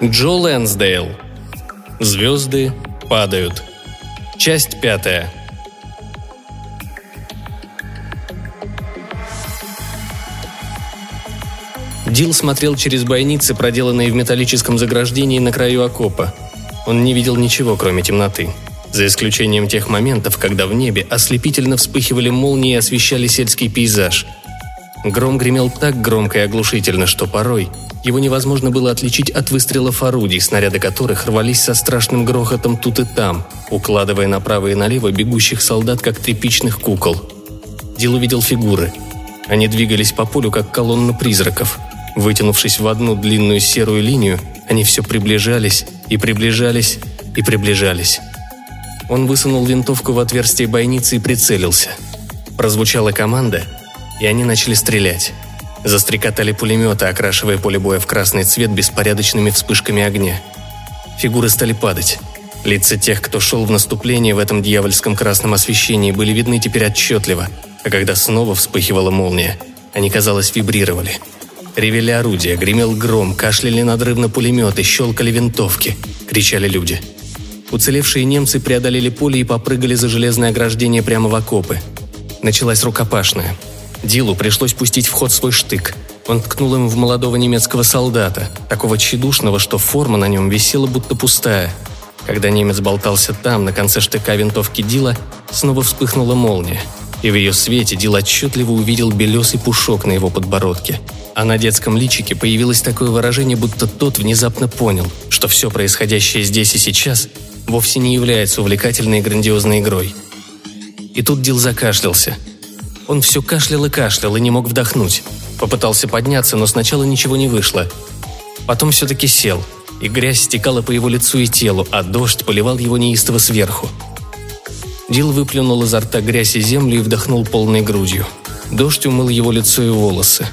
Джо Лэнсдейл. Звезды падают. Часть пятая. Дил смотрел через бойницы, проделанные в металлическом заграждении на краю окопа. Он не видел ничего, кроме темноты. За исключением тех моментов, когда в небе ослепительно вспыхивали молнии и освещали сельский пейзаж. Гром гремел так громко и оглушительно, что порой его невозможно было отличить от выстрелов орудий, снаряды которых рвались со страшным грохотом тут и там, укладывая направо и налево бегущих солдат, как тряпичных кукол. Дил увидел фигуры. Они двигались по полю, как колонна призраков. Вытянувшись в одну длинную серую линию, они все приближались и приближались и приближались. Он высунул винтовку в отверстие бойницы и прицелился. Прозвучала команда, и они начали стрелять. Застрекотали пулеметы, окрашивая поле боя в красный цвет беспорядочными вспышками огня. Фигуры стали падать. Лица тех, кто шел в наступление в этом дьявольском красном освещении, были видны теперь отчетливо, а когда снова вспыхивала молния, они, казалось, вибрировали. Ревели орудия, гремел гром, кашляли надрывно пулеметы, щелкали винтовки, кричали люди – Уцелевшие немцы преодолели поле и попрыгали за железное ограждение прямо в окопы. Началась рукопашная. Дилу пришлось пустить в ход свой штык. Он ткнул им в молодого немецкого солдата, такого тщедушного, что форма на нем висела будто пустая. Когда немец болтался там, на конце штыка винтовки Дила, снова вспыхнула молния. И в ее свете Дил отчетливо увидел белесый пушок на его подбородке. А на детском личике появилось такое выражение, будто тот внезапно понял, что все происходящее здесь и сейчас вовсе не является увлекательной и грандиозной игрой. И тут Дил закашлялся. Он все кашлял и кашлял и не мог вдохнуть. Попытался подняться, но сначала ничего не вышло. Потом все-таки сел, и грязь стекала по его лицу и телу, а дождь поливал его неистово сверху. Дил выплюнул изо рта грязь и землю и вдохнул полной грудью. Дождь умыл его лицо и волосы.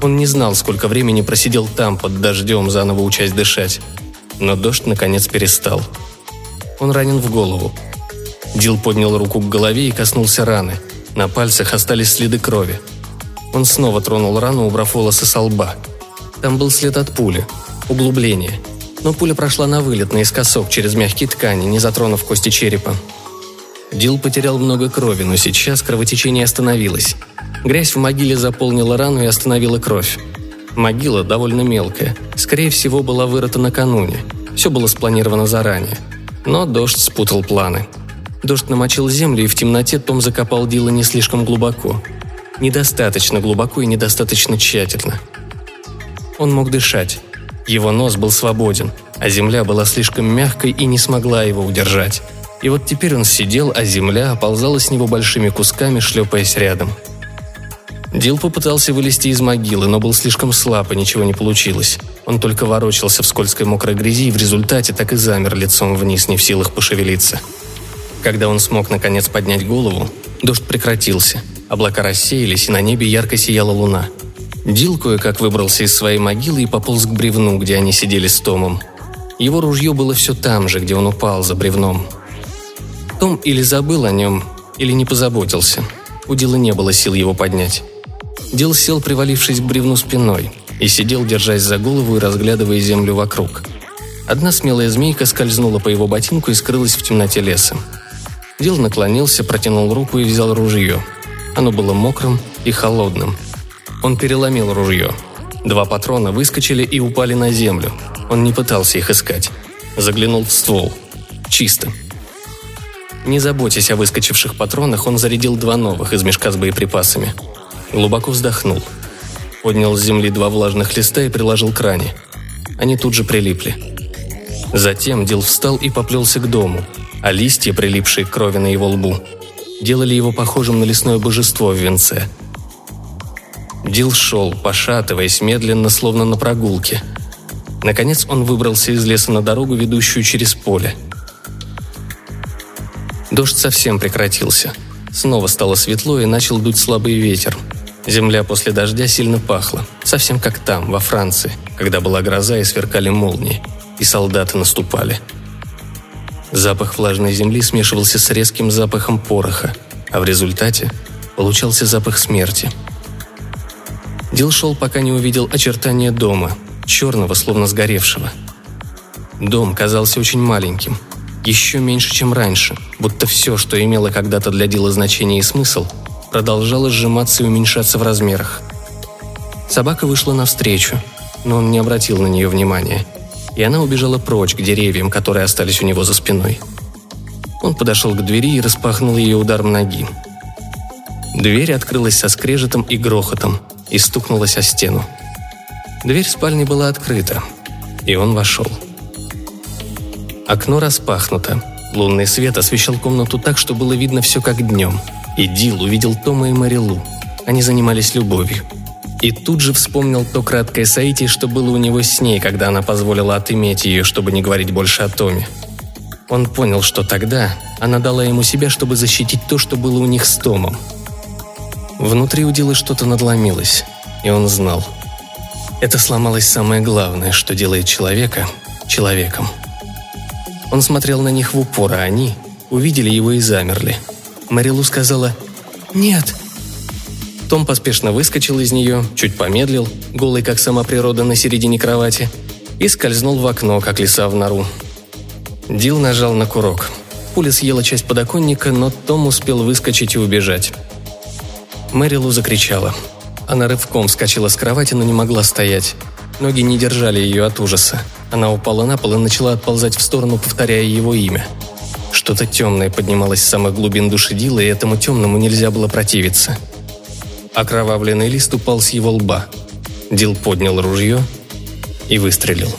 Он не знал, сколько времени просидел там, под дождем, заново учась дышать но дождь наконец перестал. Он ранен в голову. Дил поднял руку к голове и коснулся раны. На пальцах остались следы крови. Он снова тронул рану, убрав волосы со лба. Там был след от пули. Углубление. Но пуля прошла на вылет, наискосок, через мягкие ткани, не затронув кости черепа. Дил потерял много крови, но сейчас кровотечение остановилось. Грязь в могиле заполнила рану и остановила кровь. Могила довольно мелкая. Скорее всего, была вырыта накануне. Все было спланировано заранее. Но дождь спутал планы. Дождь намочил землю, и в темноте Том закопал Дила не слишком глубоко. Недостаточно глубоко и недостаточно тщательно. Он мог дышать. Его нос был свободен, а земля была слишком мягкой и не смогла его удержать. И вот теперь он сидел, а земля оползала с него большими кусками, шлепаясь рядом – Дил попытался вылезти из могилы, но был слишком слаб, и ничего не получилось. Он только ворочался в скользкой мокрой грязи и в результате так и замер лицом вниз, не в силах пошевелиться. Когда он смог наконец поднять голову, дождь прекратился, облака рассеялись, и на небе ярко сияла луна. Дил кое-как выбрался из своей могилы и пополз к бревну, где они сидели с Томом. Его ружье было все там же, где он упал за бревном. Том или забыл о нем, или не позаботился. У Дила не было сил его поднять. Дил сел, привалившись к бревну спиной, и сидел, держась за голову и разглядывая землю вокруг. Одна смелая змейка скользнула по его ботинку и скрылась в темноте леса. Дил наклонился, протянул руку и взял ружье. Оно было мокрым и холодным. Он переломил ружье. Два патрона выскочили и упали на землю. Он не пытался их искать. Заглянул в ствол. Чисто. Не заботясь о выскочивших патронах, он зарядил два новых из мешка с боеприпасами – Глубоко вздохнул. Поднял с земли два влажных листа и приложил к ране. Они тут же прилипли. Затем Дил встал и поплелся к дому, а листья, прилипшие к крови на его лбу, делали его похожим на лесное божество в венце. Дил шел, пошатываясь медленно, словно на прогулке. Наконец он выбрался из леса на дорогу, ведущую через поле. Дождь совсем прекратился. Снова стало светло и начал дуть слабый ветер – Земля после дождя сильно пахла, совсем как там, во Франции, когда была гроза и сверкали молнии, и солдаты наступали. Запах влажной земли смешивался с резким запахом пороха, а в результате получался запах смерти. Дил шел, пока не увидел очертания дома, черного, словно сгоревшего. Дом казался очень маленьким, еще меньше, чем раньше, будто все, что имело когда-то для дела значение и смысл, продолжало сжиматься и уменьшаться в размерах. Собака вышла навстречу, но он не обратил на нее внимания, и она убежала прочь к деревьям, которые остались у него за спиной. Он подошел к двери и распахнул ее ударом ноги. Дверь открылась со скрежетом и грохотом и стукнулась о стену. Дверь спальни была открыта, и он вошел. Окно распахнуто. Лунный свет освещал комнату так, что было видно все как днем. И Дил увидел Тома и Марилу. Они занимались любовью. И тут же вспомнил то краткое соитие, что было у него с ней, когда она позволила отыметь ее, чтобы не говорить больше о Томе. Он понял, что тогда она дала ему себя, чтобы защитить то, что было у них с Томом. Внутри у Дила что-то надломилось, и он знал. Это сломалось самое главное, что делает человека человеком – он смотрел на них в упор, а они увидели его и замерли. Марилу сказала «Нет». Том поспешно выскочил из нее, чуть помедлил, голый, как сама природа, на середине кровати, и скользнул в окно, как лиса в нору. Дил нажал на курок. Пуля съела часть подоконника, но Том успел выскочить и убежать. Мэрилу закричала. Она рывком вскочила с кровати, но не могла стоять. Ноги не держали ее от ужаса. Она упала на пол и начала отползать в сторону, повторяя его имя. Что-то темное поднималось с самых глубин души Дила, и этому темному нельзя было противиться. Окровавленный лист упал с его лба. Дил поднял ружье и выстрелил.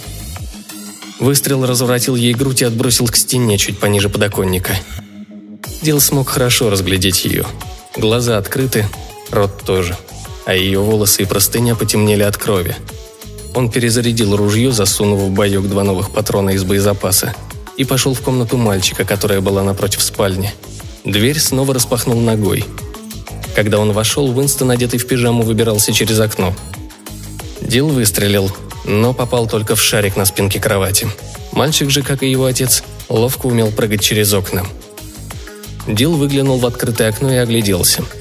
Выстрел разворотил ей грудь и отбросил к стене чуть пониже подоконника. Дил смог хорошо разглядеть ее. Глаза открыты, рот тоже. А ее волосы и простыня потемнели от крови – он перезарядил ружье, засунув в боек два новых патрона из боезапаса, и пошел в комнату мальчика, которая была напротив спальни. Дверь снова распахнул ногой. Когда он вошел, Уинстон, одетый в пижаму, выбирался через окно. Дил выстрелил, но попал только в шарик на спинке кровати. Мальчик же, как и его отец, ловко умел прыгать через окна. Дил выглянул в открытое окно и огляделся –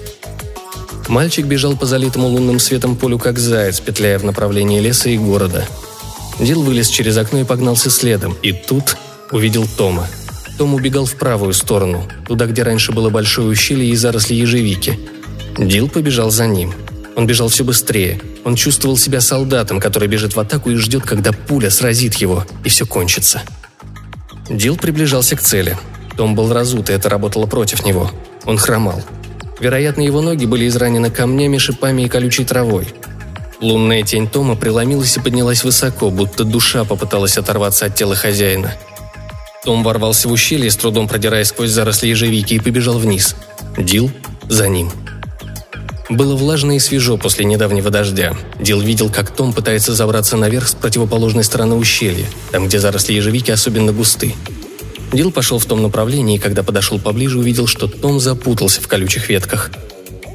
Мальчик бежал по залитому лунным светом полю, как заяц, петляя в направлении леса и города. Дил вылез через окно и погнался следом, и тут увидел Тома. Том убегал в правую сторону, туда, где раньше было большое ущелье и заросли ежевики. Дил побежал за ним. Он бежал все быстрее. Он чувствовал себя солдатом, который бежит в атаку и ждет, когда пуля сразит его, и все кончится. Дил приближался к цели. Том был разут, и это работало против него. Он хромал. Вероятно, его ноги были изранены камнями, шипами и колючей травой. Лунная тень Тома преломилась и поднялась высоко, будто душа попыталась оторваться от тела хозяина. Том ворвался в ущелье, с трудом продираясь сквозь заросли ежевики, и побежал вниз. Дил за ним. Было влажно и свежо после недавнего дождя. Дил видел, как Том пытается забраться наверх с противоположной стороны ущелья, там, где заросли ежевики особенно густы. Дил пошел в том направлении, и когда подошел поближе, увидел, что Том запутался в колючих ветках.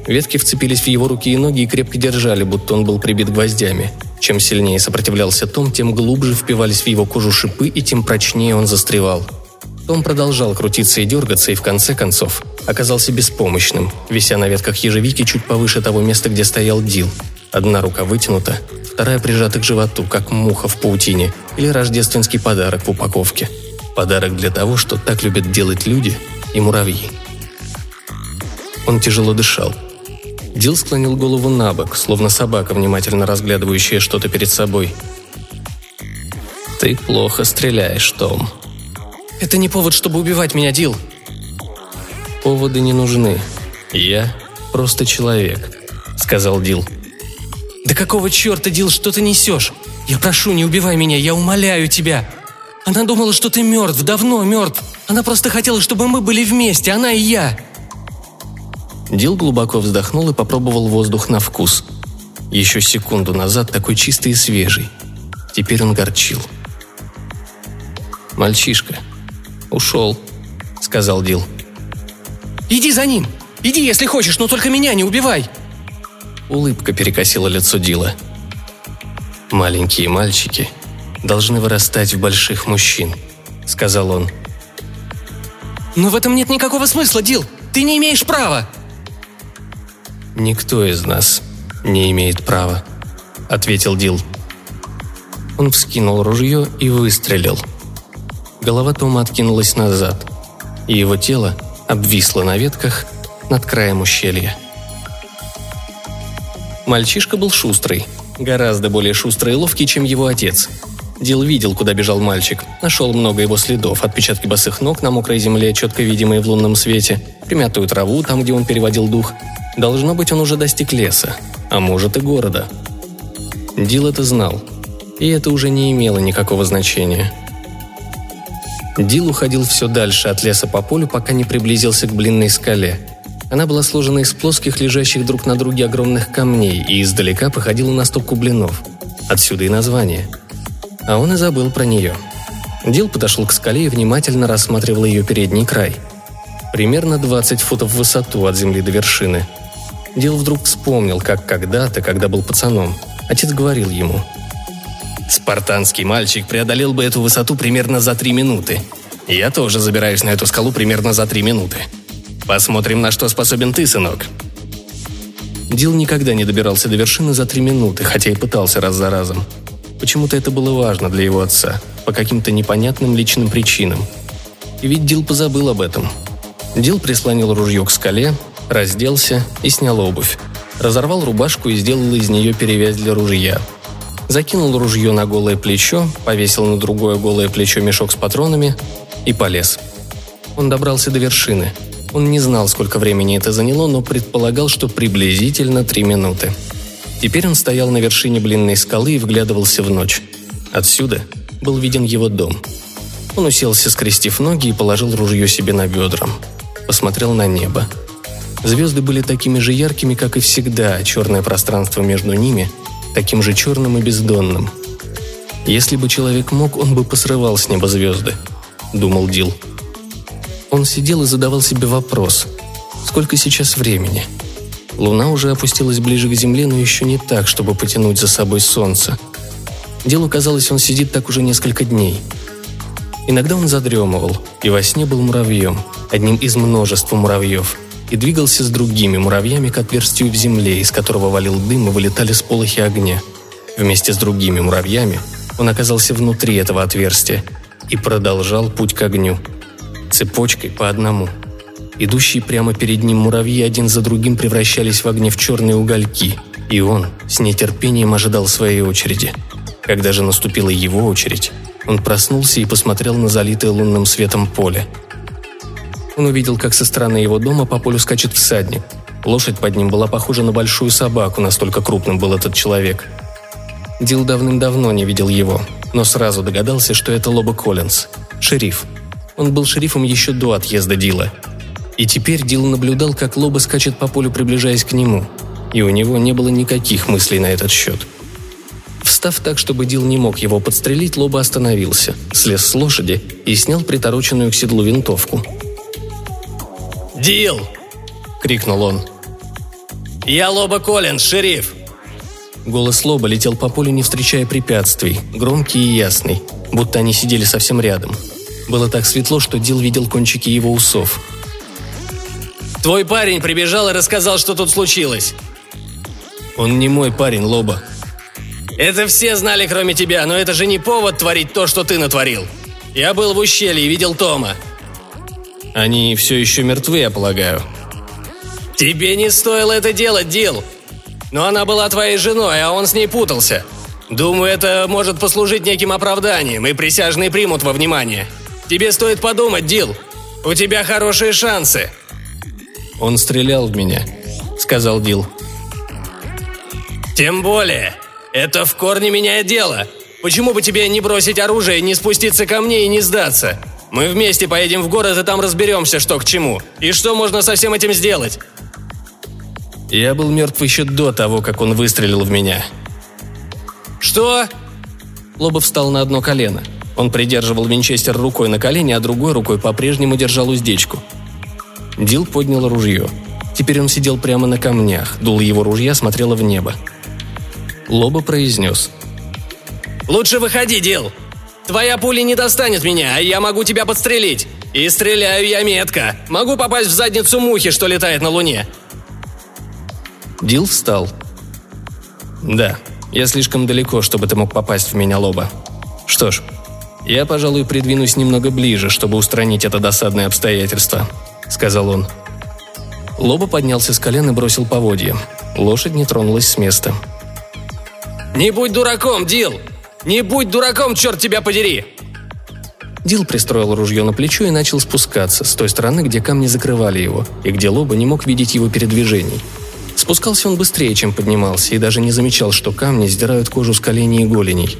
Ветки вцепились в его руки и ноги и крепко держали, будто он был прибит гвоздями. Чем сильнее сопротивлялся Том, тем глубже впивались в его кожу шипы, и тем прочнее он застревал. Том продолжал крутиться и дергаться, и в конце концов оказался беспомощным, вися на ветках ежевики чуть повыше того места, где стоял Дил. Одна рука вытянута, вторая прижата к животу, как муха в паутине, или рождественский подарок в упаковке – Подарок для того, что так любят делать люди и муравьи. Он тяжело дышал. Дил склонил голову на бок, словно собака, внимательно разглядывающая что-то перед собой. «Ты плохо стреляешь, Том». «Это не повод, чтобы убивать меня, Дил!» «Поводы не нужны. Я просто человек», — сказал Дил. «Да какого черта, Дил, что ты несешь? Я прошу, не убивай меня, я умоляю тебя!» Она думала, что ты мертв, давно мертв. Она просто хотела, чтобы мы были вместе, она и я». Дил глубоко вздохнул и попробовал воздух на вкус. Еще секунду назад такой чистый и свежий. Теперь он горчил. «Мальчишка. Ушел», — сказал Дил. «Иди за ним! Иди, если хочешь, но только меня не убивай!» Улыбка перекосила лицо Дила. «Маленькие мальчики должны вырастать в больших мужчин», — сказал он. «Но в этом нет никакого смысла, Дил! Ты не имеешь права!» «Никто из нас не имеет права», — ответил Дил. Он вскинул ружье и выстрелил. Голова Тома откинулась назад, и его тело обвисло на ветках над краем ущелья. Мальчишка был шустрый, гораздо более шустрый и ловкий, чем его отец. Дил видел, куда бежал мальчик, нашел много его следов, отпечатки босых ног на мокрой земле, четко видимые в лунном свете, примятую траву там, где он переводил дух. Должно быть, он уже достиг леса, а может и города. Дил это знал, и это уже не имело никакого значения. Дил уходил все дальше от леса по полю, пока не приблизился к блинной скале. Она была сложена из плоских, лежащих друг на друге огромных камней и издалека походила на стопку блинов. Отсюда и название – а он и забыл про нее. Дил подошел к скале и внимательно рассматривал ее передний край. Примерно 20 футов в высоту от земли до вершины. Дил вдруг вспомнил, как когда-то, когда был пацаном, отец говорил ему. «Спартанский мальчик преодолел бы эту высоту примерно за три минуты. Я тоже забираюсь на эту скалу примерно за три минуты. Посмотрим, на что способен ты, сынок». Дил никогда не добирался до вершины за три минуты, хотя и пытался раз за разом. Почему-то это было важно для его отца, по каким-то непонятным личным причинам. И ведь Дил позабыл об этом. Дил прислонил ружье к скале, разделся и снял обувь. Разорвал рубашку и сделал из нее перевязь для ружья. Закинул ружье на голое плечо, повесил на другое голое плечо мешок с патронами и полез. Он добрался до вершины. Он не знал, сколько времени это заняло, но предполагал, что приблизительно три минуты. Теперь он стоял на вершине блинной скалы и вглядывался в ночь. Отсюда был виден его дом. Он уселся, скрестив ноги, и положил ружье себе на бедра. Посмотрел на небо. Звезды были такими же яркими, как и всегда, а черное пространство между ними таким же черным и бездонным. Если бы человек мог, он бы посрывал с неба звезды, думал Дил. Он сидел и задавал себе вопрос, сколько сейчас времени – Луна уже опустилась ближе к Земле, но еще не так, чтобы потянуть за собой Солнце. Делу казалось, он сидит так уже несколько дней. Иногда он задремывал, и во сне был муравьем, одним из множества муравьев, и двигался с другими муравьями к отверстию в земле, из которого валил дым и вылетали сполохи огня. Вместе с другими муравьями он оказался внутри этого отверстия и продолжал путь к огню. Цепочкой по одному – Идущие прямо перед ним муравьи один за другим превращались в огне в черные угольки, и он с нетерпением ожидал своей очереди. Когда же наступила его очередь, он проснулся и посмотрел на залитое лунным светом поле. Он увидел, как со стороны его дома по полю скачет всадник. Лошадь под ним была похожа на большую собаку, настолько крупным был этот человек. Дил давным-давно не видел его, но сразу догадался, что это Лоба Коллинз, шериф. Он был шерифом еще до отъезда Дила – и теперь Дил наблюдал, как Лоба скачет по полю, приближаясь к нему. И у него не было никаких мыслей на этот счет. Встав так, чтобы Дил не мог его подстрелить, Лоба остановился, слез с лошади и снял притороченную к седлу винтовку. «Дил!» — крикнул он. «Я Лоба Коллинз, шериф!» Голос Лоба летел по полю, не встречая препятствий, громкий и ясный, будто они сидели совсем рядом. Было так светло, что Дил видел кончики его усов — Твой парень прибежал и рассказал, что тут случилось. Он не мой парень, Лоба. Это все знали, кроме тебя, но это же не повод творить то, что ты натворил. Я был в ущелье и видел Тома. Они все еще мертвы, я полагаю. Тебе не стоило это делать, Дил. Но она была твоей женой, а он с ней путался. Думаю, это может послужить неким оправданием, и присяжные примут во внимание. Тебе стоит подумать, Дил. У тебя хорошие шансы. «Он стрелял в меня», — сказал Дил. «Тем более. Это в корне меняет дело. Почему бы тебе не бросить оружие, не спуститься ко мне и не сдаться? Мы вместе поедем в город и там разберемся, что к чему. И что можно со всем этим сделать?» Я был мертв еще до того, как он выстрелил в меня. «Что?» Лобов встал на одно колено. Он придерживал винчестер рукой на колене, а другой рукой по-прежнему держал уздечку. Дил поднял ружье. Теперь он сидел прямо на камнях, дул его ружья смотрело в небо. Лоба произнес. «Лучше выходи, Дил! Твоя пуля не достанет меня, а я могу тебя подстрелить! И стреляю я метко! Могу попасть в задницу мухи, что летает на Луне!» Дил встал. «Да, Я слишком далеко, чтобы ты мог попасть в меня лоба. Что ж, я, пожалуй, придвинусь немного ближе, чтобы устранить это досадное обстоятельство», — сказал он. Лоба поднялся с колен и бросил поводья. Лошадь не тронулась с места. «Не будь дураком, Дил! Не будь дураком, черт тебя подери!» Дил пристроил ружье на плечо и начал спускаться, с той стороны, где камни закрывали его, и где Лоба не мог видеть его передвижений. Спускался он быстрее, чем поднимался, и даже не замечал, что камни сдирают кожу с коленей и голеней.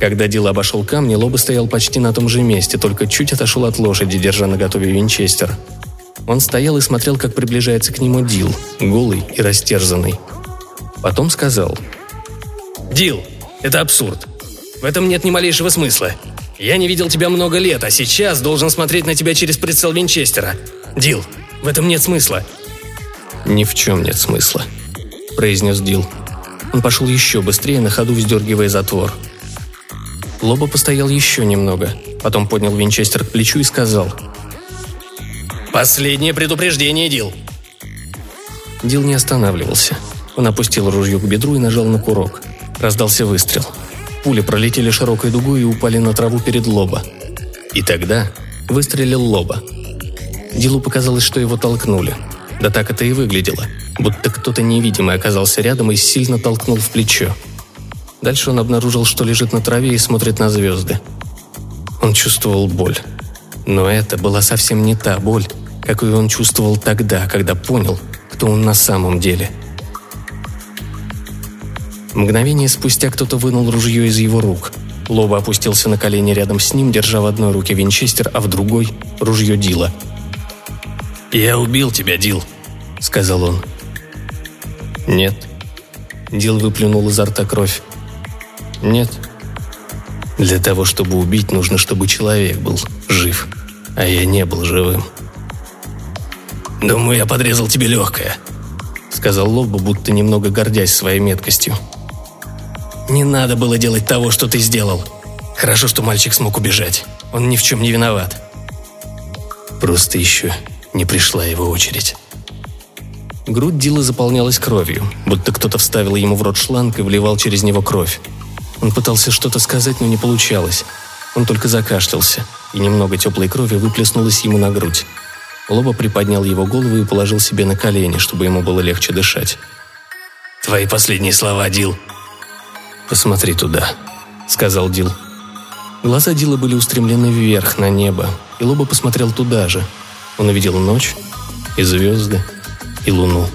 Когда Дил обошел камни, Лоба стоял почти на том же месте, только чуть отошел от лошади, держа на готове винчестер. Он стоял и смотрел, как приближается к нему Дил, голый и растерзанный. Потом сказал. «Дил, это абсурд. В этом нет ни малейшего смысла. Я не видел тебя много лет, а сейчас должен смотреть на тебя через прицел Винчестера. Дил, в этом нет смысла. «Ни в чем нет смысла», – произнес Дил. Он пошел еще быстрее, на ходу вздергивая затвор. Лоба постоял еще немного, потом поднял винчестер к плечу и сказал. «Последнее предупреждение, Дил!» Дил не останавливался. Он опустил ружье к бедру и нажал на курок. Раздался выстрел. Пули пролетели широкой дугой и упали на траву перед Лоба. И тогда выстрелил Лоба. Дилу показалось, что его толкнули – да так это и выглядело, будто кто-то невидимый оказался рядом и сильно толкнул в плечо. Дальше он обнаружил, что лежит на траве и смотрит на звезды. Он чувствовал боль. Но это была совсем не та боль, какую он чувствовал тогда, когда понял, кто он на самом деле. Мгновение спустя кто-то вынул ружье из его рук. Лоба опустился на колени рядом с ним, держа в одной руке винчестер, а в другой – ружье Дила – «Я убил тебя, Дил», — сказал он. «Нет». Дил выплюнул изо рта кровь. «Нет». Для того, чтобы убить, нужно, чтобы человек был жив, а я не был живым. «Думаю, я подрезал тебе легкое», — сказал Лоба, будто немного гордясь своей меткостью. «Не надо было делать того, что ты сделал. Хорошо, что мальчик смог убежать. Он ни в чем не виноват». «Просто еще не пришла его очередь. Грудь Дила заполнялась кровью, будто кто-то вставил ему в рот шланг и вливал через него кровь. Он пытался что-то сказать, но не получалось. Он только закашлялся, и немного теплой крови выплеснулось ему на грудь. Лоба приподнял его голову и положил себе на колени, чтобы ему было легче дышать. «Твои последние слова, Дил». «Посмотри туда», — сказал Дил. Глаза Дила были устремлены вверх, на небо, и Лоба посмотрел туда же, он увидел ночь и звезды и луну.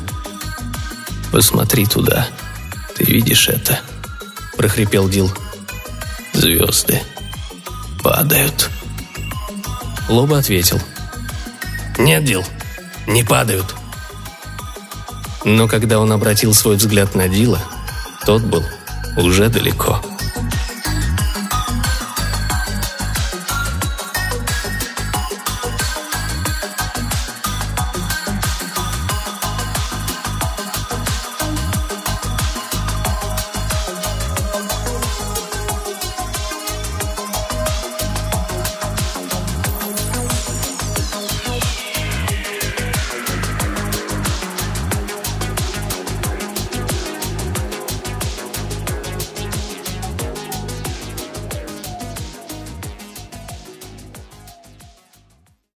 «Посмотри туда. Ты видишь это?» – прохрипел Дил. «Звезды падают». Лоба ответил. «Нет, Дил, не падают». Но когда он обратил свой взгляд на Дила, тот был уже далеко.